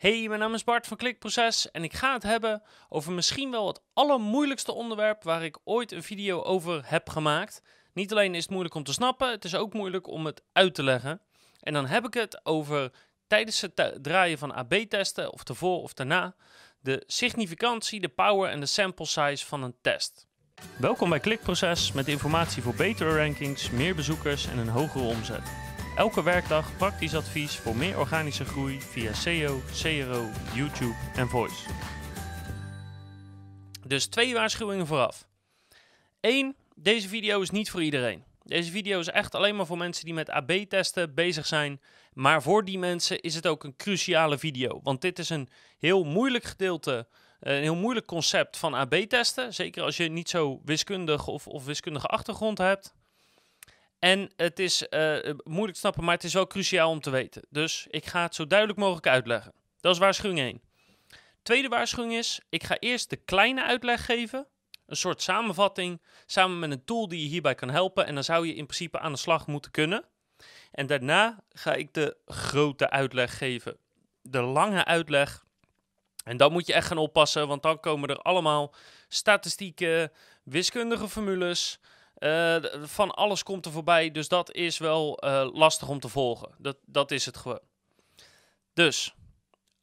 Hey, mijn naam is Bart van Klikproces en ik ga het hebben over misschien wel het allermoeilijkste onderwerp waar ik ooit een video over heb gemaakt. Niet alleen is het moeilijk om te snappen, het is ook moeilijk om het uit te leggen. En dan heb ik het over tijdens het draaien van AB-testen, of tevoren of daarna, de significantie, de power en de sample size van een test. Welkom bij Klikproces met informatie voor betere rankings, meer bezoekers en een hogere omzet. Elke werkdag praktisch advies voor meer organische groei via SEO, CRO, YouTube en Voice. Dus twee waarschuwingen vooraf. 1. Deze video is niet voor iedereen. Deze video is echt alleen maar voor mensen die met AB-testen bezig zijn. Maar voor die mensen is het ook een cruciale video. Want dit is een heel moeilijk gedeelte, een heel moeilijk concept van AB-testen. Zeker als je niet zo wiskundig of, of wiskundige achtergrond hebt. En het is uh, moeilijk te snappen, maar het is wel cruciaal om te weten. Dus ik ga het zo duidelijk mogelijk uitleggen. Dat is waarschuwing 1. Tweede waarschuwing is, ik ga eerst de kleine uitleg geven. Een soort samenvatting, samen met een tool die je hierbij kan helpen. En dan zou je in principe aan de slag moeten kunnen. En daarna ga ik de grote uitleg geven. De lange uitleg. En dan moet je echt gaan oppassen, want dan komen er allemaal statistieken, wiskundige formules, uh, van alles komt er voorbij, dus dat is wel uh, lastig om te volgen. Dat, dat is het gewoon. Dus,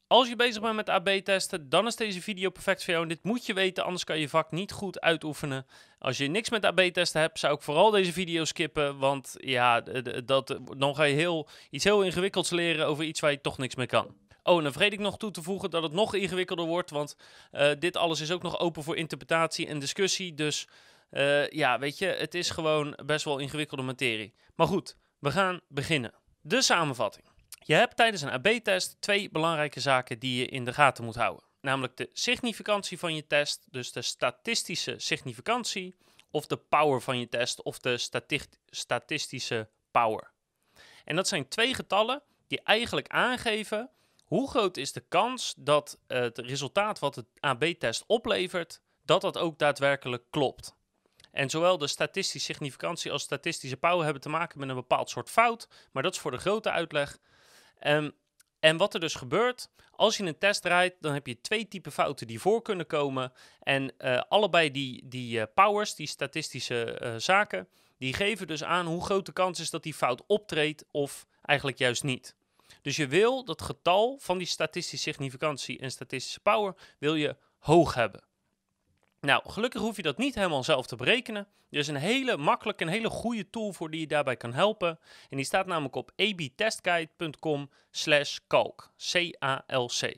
als je bezig bent met AB-testen, dan is deze video perfect voor jou. En dit moet je weten, anders kan je vak niet goed uitoefenen. Als je niks met AB-testen hebt, zou ik vooral deze video skippen. Want ja, dat, dan ga je heel, iets heel ingewikkelds leren over iets waar je toch niks mee kan. Oh, en dan vergeet ik nog toe te voegen dat het nog ingewikkelder wordt. Want uh, dit alles is ook nog open voor interpretatie en discussie. Dus uh, ja, weet je, het is gewoon best wel ingewikkelde materie. Maar goed, we gaan beginnen. De samenvatting. Je hebt tijdens een AB-test twee belangrijke zaken die je in de gaten moet houden. Namelijk de significantie van je test, dus de statistische significantie, of de power van je test, of de statistische power. En dat zijn twee getallen die eigenlijk aangeven hoe groot is de kans dat het resultaat wat het AB-test oplevert, dat dat ook daadwerkelijk klopt. En zowel de statistische significantie als statistische power hebben te maken met een bepaald soort fout. Maar dat is voor de grote uitleg. Um, en wat er dus gebeurt, als je een test draait, dan heb je twee typen fouten die voor kunnen komen. En uh, allebei die, die uh, powers, die statistische uh, zaken, die geven dus aan hoe groot de kans is dat die fout optreedt of eigenlijk juist niet. Dus je wil dat getal van die statistische significantie en statistische power wil je hoog hebben. Nou, gelukkig hoef je dat niet helemaal zelf te berekenen. Er is een hele makkelijke en hele goede tool voor die je daarbij kan helpen. En die staat namelijk op abtestguide.com slash calc, C-A-L-C.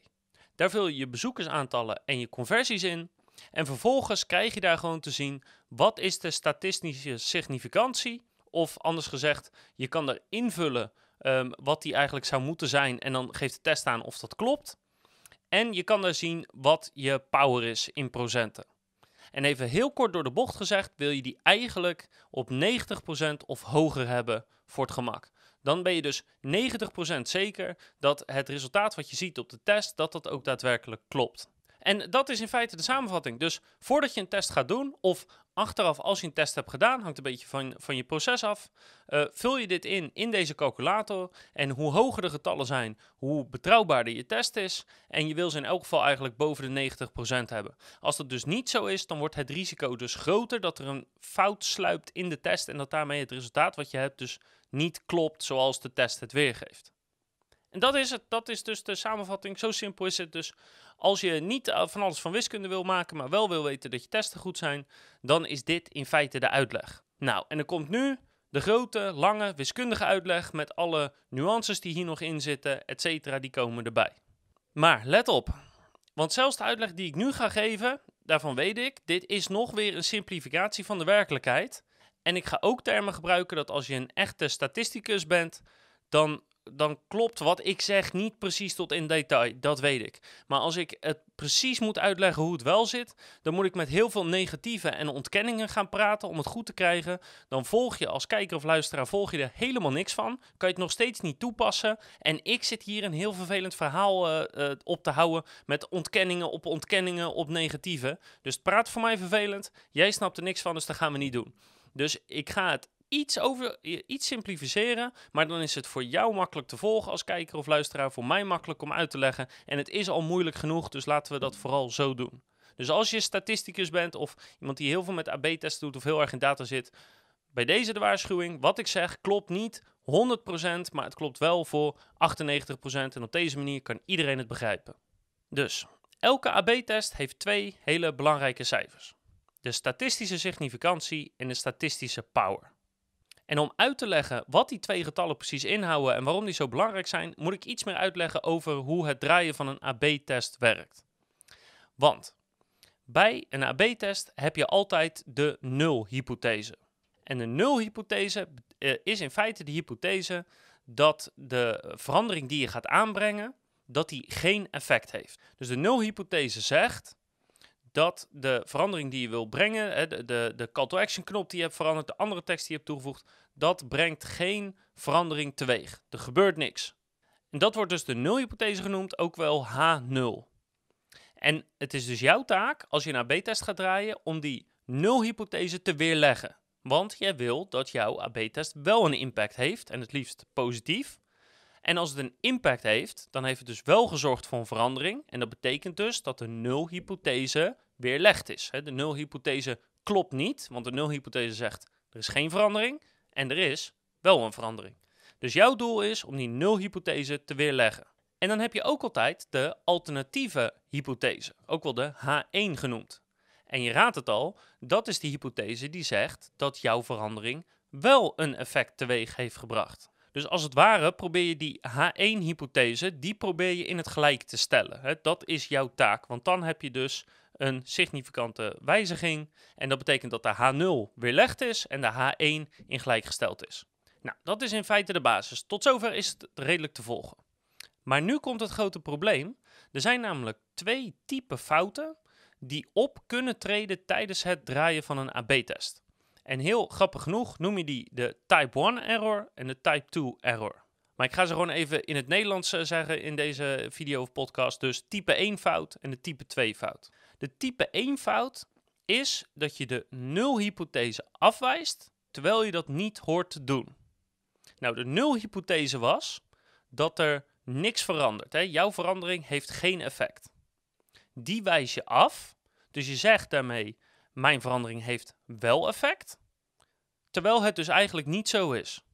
Daar vul je je bezoekersaantallen en je conversies in. En vervolgens krijg je daar gewoon te zien wat is de statistische significantie. Of anders gezegd, je kan er invullen um, wat die eigenlijk zou moeten zijn. En dan geeft de test aan of dat klopt. En je kan daar zien wat je power is in procenten. En even heel kort door de bocht gezegd, wil je die eigenlijk op 90% of hoger hebben voor het gemak. Dan ben je dus 90% zeker dat het resultaat wat je ziet op de test, dat dat ook daadwerkelijk klopt. En dat is in feite de samenvatting. Dus voordat je een test gaat doen, of achteraf als je een test hebt gedaan, hangt een beetje van, van je proces af, uh, vul je dit in in deze calculator. En hoe hoger de getallen zijn, hoe betrouwbaarder je test is. En je wil ze in elk geval eigenlijk boven de 90% hebben. Als dat dus niet zo is, dan wordt het risico dus groter dat er een fout sluipt in de test en dat daarmee het resultaat wat je hebt dus niet klopt zoals de test het weergeeft. En dat is het. Dat is dus de samenvatting. Zo simpel is het. Dus als je niet eh, van alles van wiskunde wil maken, maar wel wil weten dat je testen goed zijn, dan is dit in feite de uitleg. Nou, en dan komt nu de grote, lange, wiskundige uitleg met alle nuances die hier nog in zitten, et cetera, die komen erbij. Maar let op, want zelfs de uitleg die ik nu ga geven, daarvan weet ik, dit is nog weer een simplificatie van de werkelijkheid. En ik ga ook termen gebruiken dat als je een echte statisticus bent, dan dan klopt wat ik zeg niet precies tot in detail. Dat weet ik. Maar als ik het precies moet uitleggen hoe het wel zit, dan moet ik met heel veel negatieve en ontkenningen gaan praten om het goed te krijgen. Dan volg je als kijker of luisteraar volg je er helemaal niks van. Kan je het nog steeds niet toepassen. En ik zit hier een heel vervelend verhaal uh, uh, op te houden met ontkenningen op ontkenningen op negatieve. Dus praat voor mij vervelend. Jij snapt er niks van, dus dat gaan we niet doen. Dus ik ga het iets, over, iets simplificeren, maar dan is het voor jou makkelijk te volgen als kijker of luisteraar, voor mij makkelijk om uit te leggen. En het is al moeilijk genoeg, dus laten we dat vooral zo doen. Dus als je statisticus bent of iemand die heel veel met AB-testen doet of heel erg in data zit, bij deze de waarschuwing, wat ik zeg klopt niet 100%, maar het klopt wel voor 98% en op deze manier kan iedereen het begrijpen. Dus, elke AB-test heeft twee hele belangrijke cijfers. De statistische significantie en de statistische power. En om uit te leggen wat die twee getallen precies inhouden en waarom die zo belangrijk zijn, moet ik iets meer uitleggen over hoe het draaien van een AB-test werkt. Want bij een AB-test heb je altijd de nul-hypothese. En de nul-hypothese uh, is in feite de hypothese dat de verandering die je gaat aanbrengen, dat die geen effect heeft. Dus de nul-hypothese zegt dat de verandering die je wil brengen, hè, de, de, de call to action knop die je hebt veranderd, de andere tekst die je hebt toegevoegd, dat brengt geen verandering teweeg. Er gebeurt niks. En dat wordt dus de nul-hypothese genoemd, ook wel H0. En het is dus jouw taak, als je een AB-test gaat draaien, om die nul-hypothese te weerleggen. Want jij wil dat jouw AB-test wel een impact heeft, en het liefst positief. En als het een impact heeft, dan heeft het dus wel gezorgd voor een verandering. En dat betekent dus dat de nul-hypothese weerlegd is. De nul-hypothese klopt niet, want de nul-hypothese zegt er is geen verandering en er is wel een verandering. Dus jouw doel is om die nul-hypothese te weerleggen. En dan heb je ook altijd de alternatieve hypothese, ook wel de H1 genoemd. En je raadt het al, dat is die hypothese die zegt dat jouw verandering wel een effect teweeg heeft gebracht. Dus als het ware probeer je die H1-hypothese, die probeer je in het gelijk te stellen. Dat is jouw taak, want dan heb je dus een significante wijziging. En dat betekent dat de H0 weerlegd is en de H1 in gelijkgesteld is. Nou, dat is in feite de basis. Tot zover is het redelijk te volgen. Maar nu komt het grote probleem. Er zijn namelijk twee typen fouten die op kunnen treden tijdens het draaien van een AB-test. En heel grappig genoeg noem je die de type 1 error en de type 2 error. Maar ik ga ze gewoon even in het Nederlands eh, zeggen in deze video of podcast. Dus type 1 fout en de type 2 fout. De type 1 fout is dat je de nul-hypothese afwijst, terwijl je dat niet hoort te doen. Nou, de nul-hypothese was dat er niks verandert. Hè? Jouw verandering heeft geen effect. Die wijs je af. Dus je zegt daarmee, mijn verandering heeft wel effect. Terwijl het dus eigenlijk niet zo is.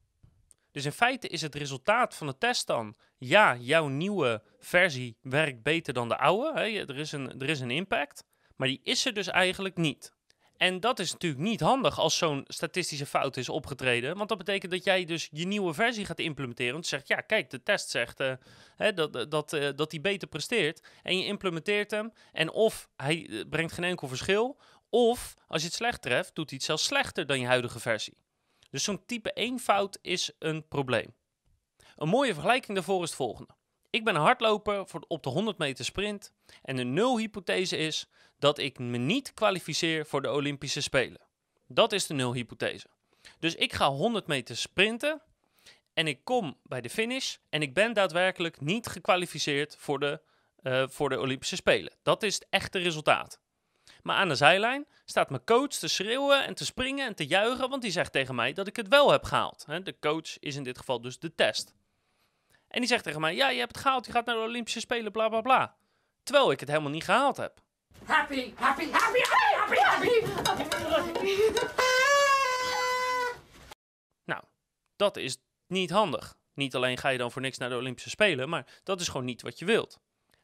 Dus in feite is het resultaat van de test dan, ja, jouw nieuwe versie werkt beter dan de oude. Hè? Er, is een, er is een impact, maar die is er dus eigenlijk niet. En dat is natuurlijk niet handig als zo'n statistische fout is opgetreden. Want dat betekent dat jij dus je nieuwe versie gaat implementeren. Want je zegt, ja, kijk, de test zegt uh, hè, dat, dat, uh, dat hij beter presteert. En je implementeert hem. En of hij eh, brengt geen enkel verschil. Of als je het slecht treft, doet hij het zelfs slechter dan je huidige versie. Dus zo'n type 1 fout is een probleem. Een mooie vergelijking daarvoor is het volgende. Ik ben een hardloper voor, op de 100 meter sprint. En de nul-hypothese is dat ik me niet kwalificeer voor de Olympische Spelen. Dat is de nul-hypothese. Dus ik ga 100 meter sprinten en ik kom bij de finish en ik ben daadwerkelijk niet gekwalificeerd voor de, uh, voor de Olympische Spelen. Dat is het echte resultaat. Maar aan de zijlijn staat mijn coach te schreeuwen en te springen en te juichen, want die zegt tegen mij dat ik het wel heb gehaald. De coach is in dit geval dus de test. En die zegt tegen mij: Ja, je hebt het gehaald, je gaat naar de Olympische Spelen, bla bla bla. Terwijl ik het helemaal niet gehaald heb. Happy, happy, happy, happy, happy, happy. Nou, dat is niet handig. Niet alleen ga je dan voor niks naar de Olympische Spelen, maar dat is gewoon niet wat je wilt.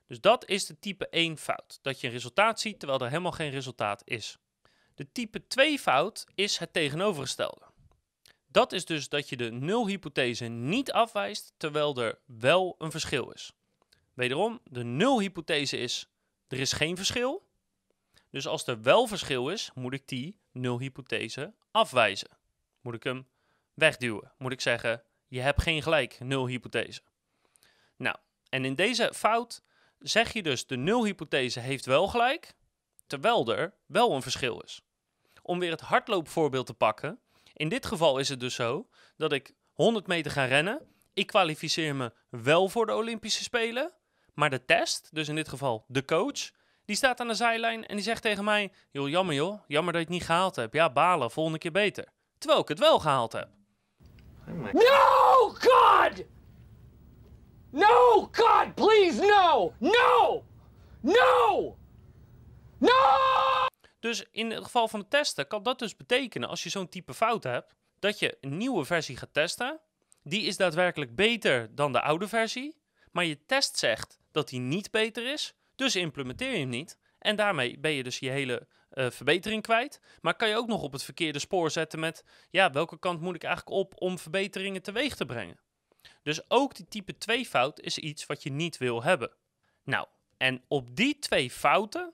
Dus dat is de type 1 fout. Dat je een resultaat ziet terwijl er helemaal geen resultaat is. De type 2 fout is het tegenovergestelde. Dat is dus dat je de nulhypothese niet afwijst terwijl er wel een verschil is. Wederom, de nulhypothese is er is geen verschil. Dus als er wel verschil is, moet ik die nulhypothese afwijzen. Moet ik hem wegduwen. Moet ik zeggen, je hebt geen gelijk, nulhypothese. Nou, en in deze fout zeg je dus de nulhypothese heeft wel gelijk, terwijl er wel een verschil is. Om weer het hardloopvoorbeeld te pakken, in dit geval is het dus zo dat ik 100 meter ga rennen. Ik kwalificeer me wel voor de Olympische Spelen, maar de test, dus in dit geval de coach, die staat aan de zijlijn en die zegt tegen mij: Joh, jammer joh, jammer dat je het niet gehaald hebt. Ja, balen, volgende keer beter. terwijl ik het wel gehaald heb. No, God! No, God, please, no! No! No! No! Dus in het geval van het testen kan dat dus betekenen, als je zo'n type fout hebt, dat je een nieuwe versie gaat testen. Die is daadwerkelijk beter dan de oude versie, maar je test zegt dat die niet beter is, dus implementeer je hem niet. En daarmee ben je dus je hele uh, verbetering kwijt. Maar kan je ook nog op het verkeerde spoor zetten met, ja, welke kant moet ik eigenlijk op om verbeteringen teweeg te brengen? Dus ook die type 2 fout is iets wat je niet wil hebben. Nou, en op die twee fouten,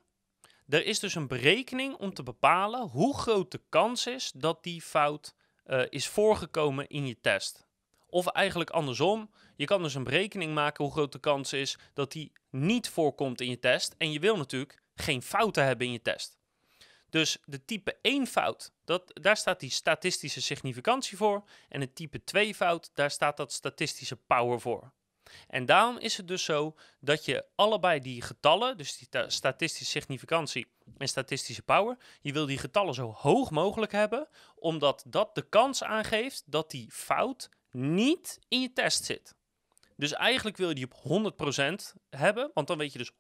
er is dus een berekening om te bepalen hoe groot de kans is dat die fout uh, is voorgekomen in je test. Of eigenlijk andersom, je kan dus een berekening maken hoe groot de kans is dat die niet voorkomt in je test. En je wil natuurlijk geen fouten hebben in je test. Dus de type 1 fout, dat, daar staat die statistische significantie voor. En de type 2 fout, daar staat dat statistische power voor. En daarom is het dus zo dat je allebei die getallen, dus die statistische significantie en statistische power, je wil die getallen zo hoog mogelijk hebben, omdat dat de kans aangeeft dat die fout niet in je test zit. Dus eigenlijk wil je die op 100% hebben, want dan weet je dus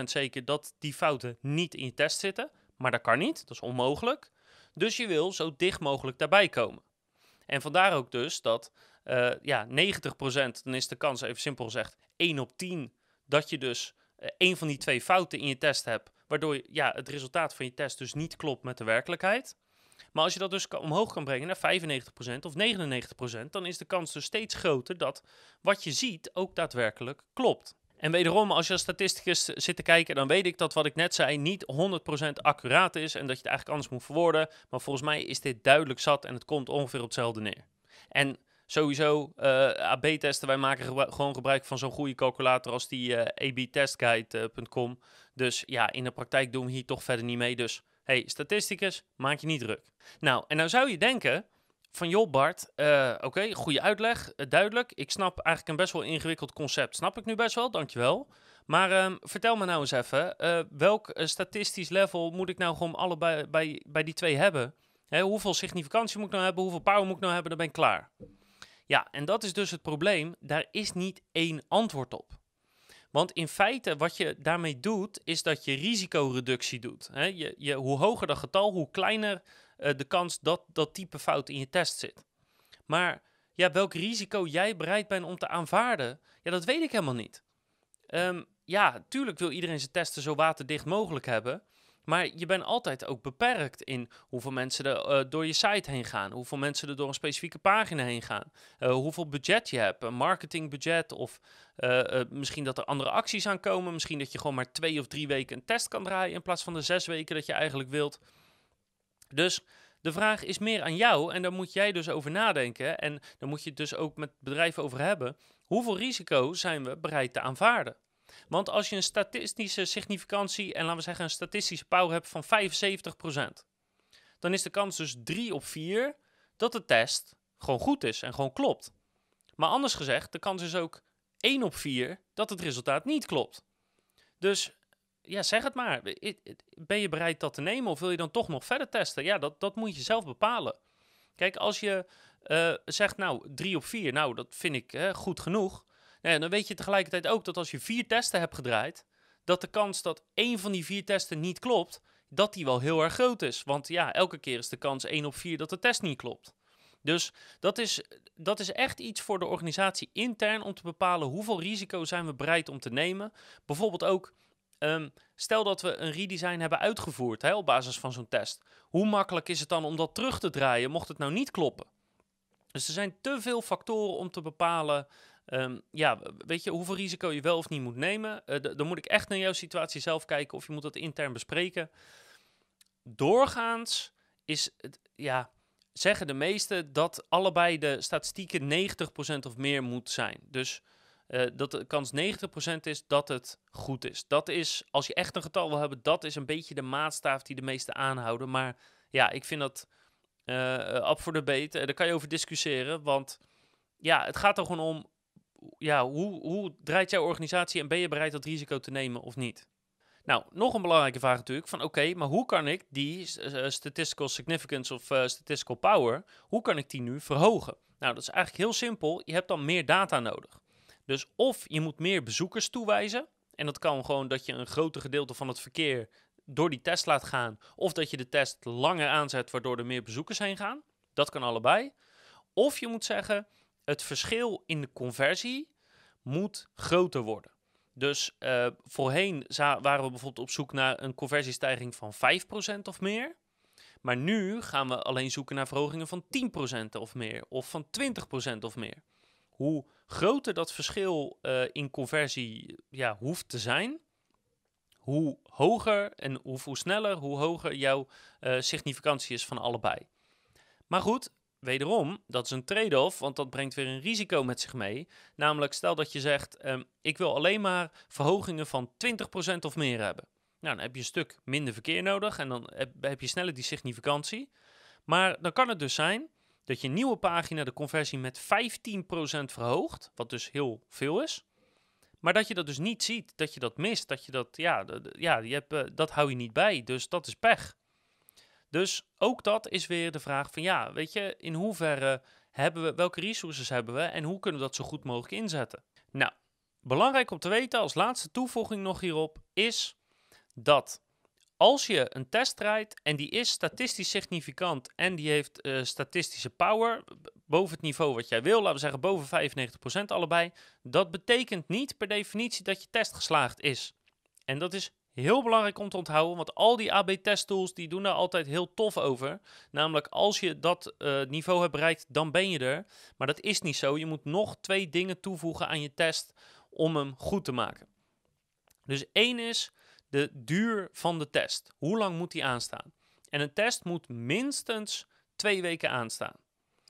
100% zeker dat die fouten niet in je test zitten. Maar dat kan niet, dat is onmogelijk. Dus je wil zo dicht mogelijk daarbij komen. En vandaar ook dus dat uh, ja, 90%, dan is de kans, even simpel gezegd, 1 op 10, dat je dus uh, één van die twee fouten in je test hebt, waardoor je, ja, het resultaat van je test dus niet klopt met de werkelijkheid. Maar als je dat dus omhoog kan brengen naar 95% of 99%, dan is de kans dus steeds groter dat wat je ziet ook daadwerkelijk klopt. En wederom, als je als statisticus zit te kijken, dan weet ik dat wat ik net zei niet 100% accuraat is en dat je het eigenlijk anders moet verwoorden. Maar volgens mij is dit duidelijk zat en het komt ongeveer op hetzelfde neer. En sowieso, uh, eh, AB-testen, wij maken gewoon gebruik van zo'n goede calculator als die eh, abtestguide.com. Dus ja, in de praktijk doen we hier toch verder niet mee. Dus hey, statisticus, maak je niet druk. Nou, en nou zou je denken van joh Bart, uh, oké, goede uitleg, uh, duidelijk. Ik snap eigenlijk een best wel ingewikkeld concept. Snap ik nu best wel, dankjewel. Maar uh, vertel me nou eens even, eh, welk statistisch level moet ik nou gewoon allebei bij, bij die twee hebben? Hè, hoeveel significantie moet ik nou hebben, hoeveel power moet ik nou hebben, dan ben ik klaar. Ja, en dat is dus het probleem. Daar is niet één antwoord op. Want in feite, wat je daarmee doet, is dat je risicoreductie doet. Hè? Je, je, hoe hoger dat getal, hoe kleiner uh, de kans dat dat type fout in je test zit. Maar ja, welk risico jij bereid bent om te aanvaarden, ja, dat weet ik helemaal niet. Um, ja, tuurlijk wil iedereen zijn testen zo waterdicht mogelijk hebben. Maar je bent altijd ook beperkt in hoeveel mensen er uh, door je site heen gaan, hoeveel mensen er door een specifieke pagina heen gaan, uh, hoeveel budget je hebt, een marketingbudget of misschien dat er andere acties aankomen, misschien dat je gewoon maar twee of drie weken een test kan draaien in plaats van de zes weken dat je eigenlijk wilt. Dus de vraag is meer aan jou en daar moet jij dus over nadenken en daar moet je het dus ook met bedrijven over hebben. Hoeveel risico zijn we bereid te aanvaarden? Want als je een statistische significantie en laten we zeggen een statistische power hebt van 75%, dan is de kans dus 3 op 4 dat de test gewoon goed is en gewoon klopt. Maar anders gezegd, de kans is ook 1 op 4 dat het resultaat niet klopt. Dus ja, zeg het maar. Ben je bereid dat te nemen of wil je dan toch nog verder testen? Ja, dat, dat moet je zelf bepalen. Kijk, als je uh, zegt, nou, 3 op 4, nou, dat vind ik goed genoeg. Nou dan weet je tegelijkertijd ook dat als je vier testen hebt gedraaid, dat de kans dat één van die vier testen niet klopt, dat die wel heel erg groot is. Want ja, elke keer is de kans 1 op 4 dat de test niet klopt. Dus dat is, dat is echt iets voor de organisatie intern om te bepalen hoeveel risico zijn we bereid om te nemen. Bijvoorbeeld ook, um, stel dat we een redesign hebben uitgevoerd hè, op basis van zo'n test. Hoe makkelijk is het dan om dat terug te draaien mocht het nou niet kloppen? Dus er zijn te veel factoren om te bepalen Um, ja, weet je hoeveel risico je wel of niet moet nemen? Uh, dan moet ik echt naar jouw situatie zelf kijken of je moet dat intern bespreken. Doorgaans is het, ja, zeggen de meesten dat allebei de statistieken 90% of meer moet zijn. Dus uh, dat de kans 90% is dat het goed is. Dat is, als je echt een getal wil hebben, dat is een beetje de maatstaaf die de meesten aanhouden. Maar ja, ik vind dat uh, voor de beet. daar kan je over discussiëren, want ja, het gaat er gewoon om ja, hoe, hoe draait jouw organisatie en ben je bereid dat risico te nemen of niet? Nou, nog een belangrijke vraag natuurlijk van oké, maar hoe kan ik die statistical significance of statistical power, hoe kan ik die nu verhogen? Nou, dat is eigenlijk heel simpel. Je hebt dan meer data nodig. Dus of je moet meer bezoekers toewijzen, en dat kan gewoon dat je een groter gedeelte van het verkeer door die test laat gaan, of dat je de test langer aanzet waardoor er meer bezoekers heen gaan. Dat kan allebei. Of je moet zeggen, het verschil in de conversie moet groter worden. Dus uh, voorheen waren we bijvoorbeeld op zoek naar een conversiestijging van 5% of meer. Maar nu gaan we alleen zoeken naar verhogingen van 10% of meer, of van 20% of meer. Hoe groter dat verschil uh, in conversie ja, hoeft te zijn, hoe hoger en hoe, hoe sneller, hoe hoger jouw uh, significantie is van allebei. Maar goed, wederom, dat is een trade-off, want dat brengt weer een risico met zich mee. Namelijk, stel dat je zegt, um, ik wil alleen maar verhogingen van 20% of meer hebben. Nou, dan heb je een stuk minder verkeer nodig en dan heb, heb je sneller die significantie. Maar dan kan het dus zijn dat je nieuwe pagina de conversie met 15% verhoogt, wat dus heel veel is. Maar dat je dat dus niet ziet, dat je dat mist, dat je dat, ja, ja je hebt, uh, dat hou je niet bij. Dus dat is pech. Dus ook dat is weer de vraag van ja, weet je, in hoeverre hebben we, welke resources hebben we en hoe kunnen we dat zo goed mogelijk inzetten? Nou, belangrijk om te weten als laatste toevoeging nog hierop is dat als je een test draait en die is statistisch significant en die heeft uh, statistische power boven het niveau wat jij wil, laten we zeggen boven 95% allebei, dat betekent niet per definitie dat je test geslaagd is. En dat is Heel belangrijk om te onthouden, want al die AB-testtools die doen daar altijd heel tof over. Namelijk, als je dat uh, niveau hebt bereikt, dan ben je er. Maar dat is niet zo. Je moet nog twee dingen toevoegen aan je test om hem goed te maken. Dus één is de duur van de test. Hoe lang moet die aanstaan? En een test moet minstens twee weken aanstaan.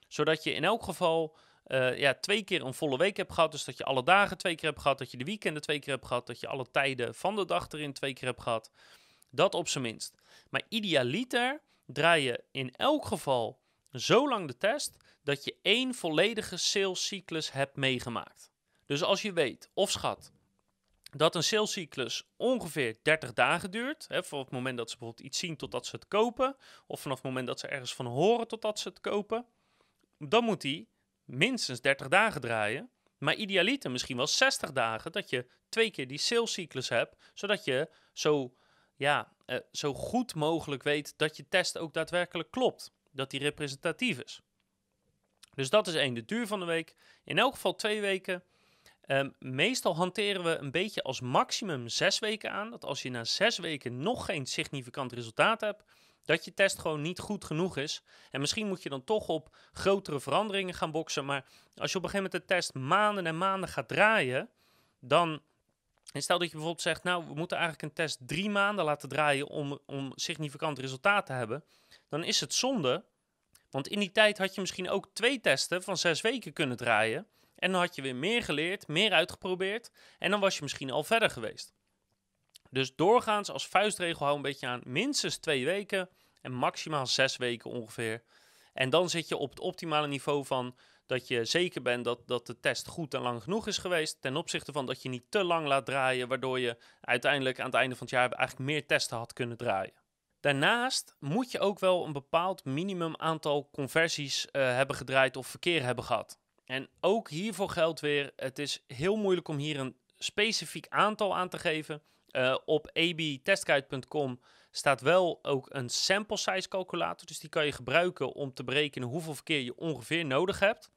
Zodat je in elk geval uh, ja, twee keer een volle week hebt gehad. Dus dat je alle dagen twee keer hebt gehad. Dat je de weekenden twee keer hebt gehad. Dat je alle tijden van de dag erin twee keer hebt gehad. Dat op zijn minst. Maar idealiter draai je in elk geval zo lang de test dat je één volledige salescyclus hebt meegemaakt. Dus als je weet of schat dat een salescyclus ongeveer 30 dagen duurt, hè, vanaf het moment dat ze bijvoorbeeld iets zien totdat ze het kopen, of vanaf het moment dat ze ergens van horen totdat ze het kopen, dan moet die minstens 30 dagen draaien. Maar idealiter misschien wel 60 dagen, dat je twee keer die salescyclus hebt, zodat je zo, ja, uh, zo goed mogelijk weet dat je test ook daadwerkelijk klopt. Dat die representatief is. Dus dat is één, de duur van de week. In elk geval twee weken. Um, meestal hanteren we een beetje als maximum zes weken aan. Dat als je na zes weken nog geen significant resultaat hebt, dat je test gewoon niet goed genoeg is. En misschien moet je dan toch op grotere veranderingen gaan boksen. Maar als je op een gegeven moment de test maanden en maanden gaat draaien, dan. En stel dat je bijvoorbeeld zegt, nou, we moeten eigenlijk een test drie maanden laten draaien om, om significant resultaat te hebben. Dan is het zonde, want in die tijd had je misschien ook twee testen van zes weken kunnen draaien. En dan had je weer meer geleerd, meer uitgeprobeerd. En dan was je misschien al verder geweest. Dus doorgaans als vuistregel hou een beetje aan minstens twee weken en maximaal zes weken ongeveer. En dan zit je op het optimale niveau van dat je zeker bent dat, dat de test goed en lang genoeg is geweest. Ten opzichte van dat je niet te lang laat draaien, waardoor je uiteindelijk aan het einde van het jaar eigenlijk meer testen had kunnen draaien. Daarnaast moet je ook wel een bepaald minimum aantal conversies uh, hebben gedraaid of verkeer hebben gehad. En ook hiervoor geldt weer, het is heel moeilijk om hier een specifiek aantal aan te geven. Uh, op abtestguide.com staat wel ook een sample size calculator. Dus die kan je gebruiken om te berekenen hoeveel verkeer je ongeveer nodig hebt.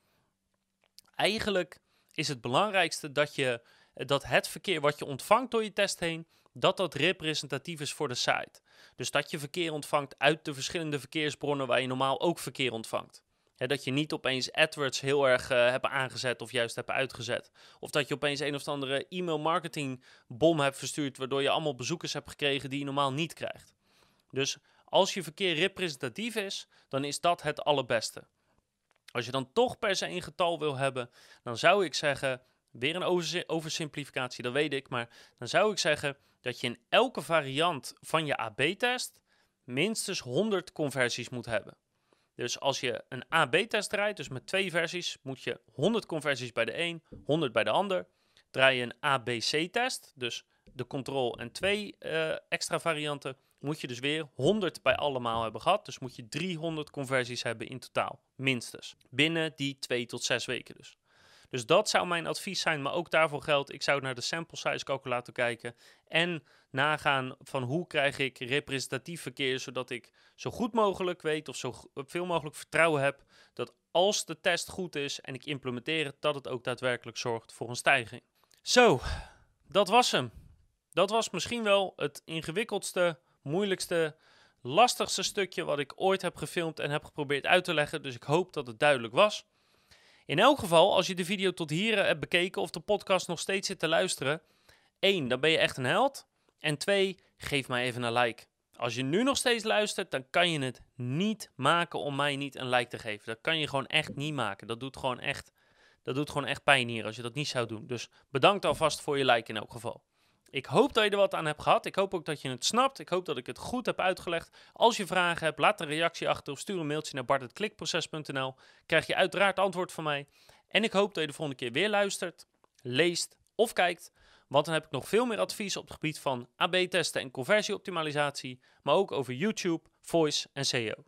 Eigenlijk is het belangrijkste dat, je, dat het verkeer wat je ontvangt door je test heen, dat dat representatief is voor de site. Dus dat je verkeer ontvangt uit de verschillende verkeersbronnen waar je normaal ook verkeer ontvangt dat je niet opeens AdWords heel erg uh, hebt aangezet of juist hebt uitgezet. Of dat je opeens een of andere e-mail marketing bom hebt verstuurd, waardoor je allemaal bezoekers hebt gekregen die je normaal niet krijgt. Dus als je verkeer representatief is, dan is dat het allerbeste. Als je dan toch per se een getal wil hebben, dan zou ik zeggen, weer een oversimplificatie, dat weet ik, maar dan zou ik zeggen dat je in elke variant van je AB-test minstens 100 conversies moet hebben. Dus als je een AB-test draait, dus met twee versies, moet je 100 conversies bij de een, 100 bij de ander. Draai je een ABC-test, dus de Control en twee eh, extra varianten, moet je dus weer 100 bij allemaal hebben gehad. Dus moet je 300 conversies hebben in totaal, minstens. Binnen die 2 tot 6 weken dus. Dus dat zou mijn advies zijn, maar ook daarvoor geldt, ik zou naar de sample size calculator kijken en nagaan van hoe krijg ik representatief verkeer, zodat ik zo goed mogelijk weet of zo veel mogelijk vertrouwen heb dat als de test goed is en ik implementeer het, dat het ook daadwerkelijk zorgt voor een stijging. Zo, dat was hem. Dat was misschien wel het ingewikkeldste, moeilijkste, lastigste stukje wat ik ooit heb gefilmd en heb geprobeerd uit te leggen. Dus ik hoop dat het duidelijk was. In elk geval, als je de video tot hier hebt bekeken of de podcast nog steeds zit te luisteren, één, dan ben je echt een held. En twee, geef mij even een like. Als je nu nog steeds luistert, dan kan je het niet maken om mij niet een like te geven. Dat kan je gewoon echt niet maken. Dat doet gewoon echt, dat doet gewoon echt pijn hier als je dat niet zou doen. Dus bedankt alvast voor je like in elk geval. Ik hoop dat je er wat aan hebt gehad. Ik hoop ook dat je het snapt. Ik hoop dat ik het goed heb uitgelegd. Als je vragen hebt, laat een reactie achter of stuur een mailtje naar bart.klikproces.nl. Krijg je uiteraard antwoord van mij. En ik hoop dat je de volgende keer weer luistert, leest of kijkt. Want dan heb ik nog veel meer advies op het gebied van AB-testen en conversieoptimalisatie. Maar ook over YouTube, voice en SEO.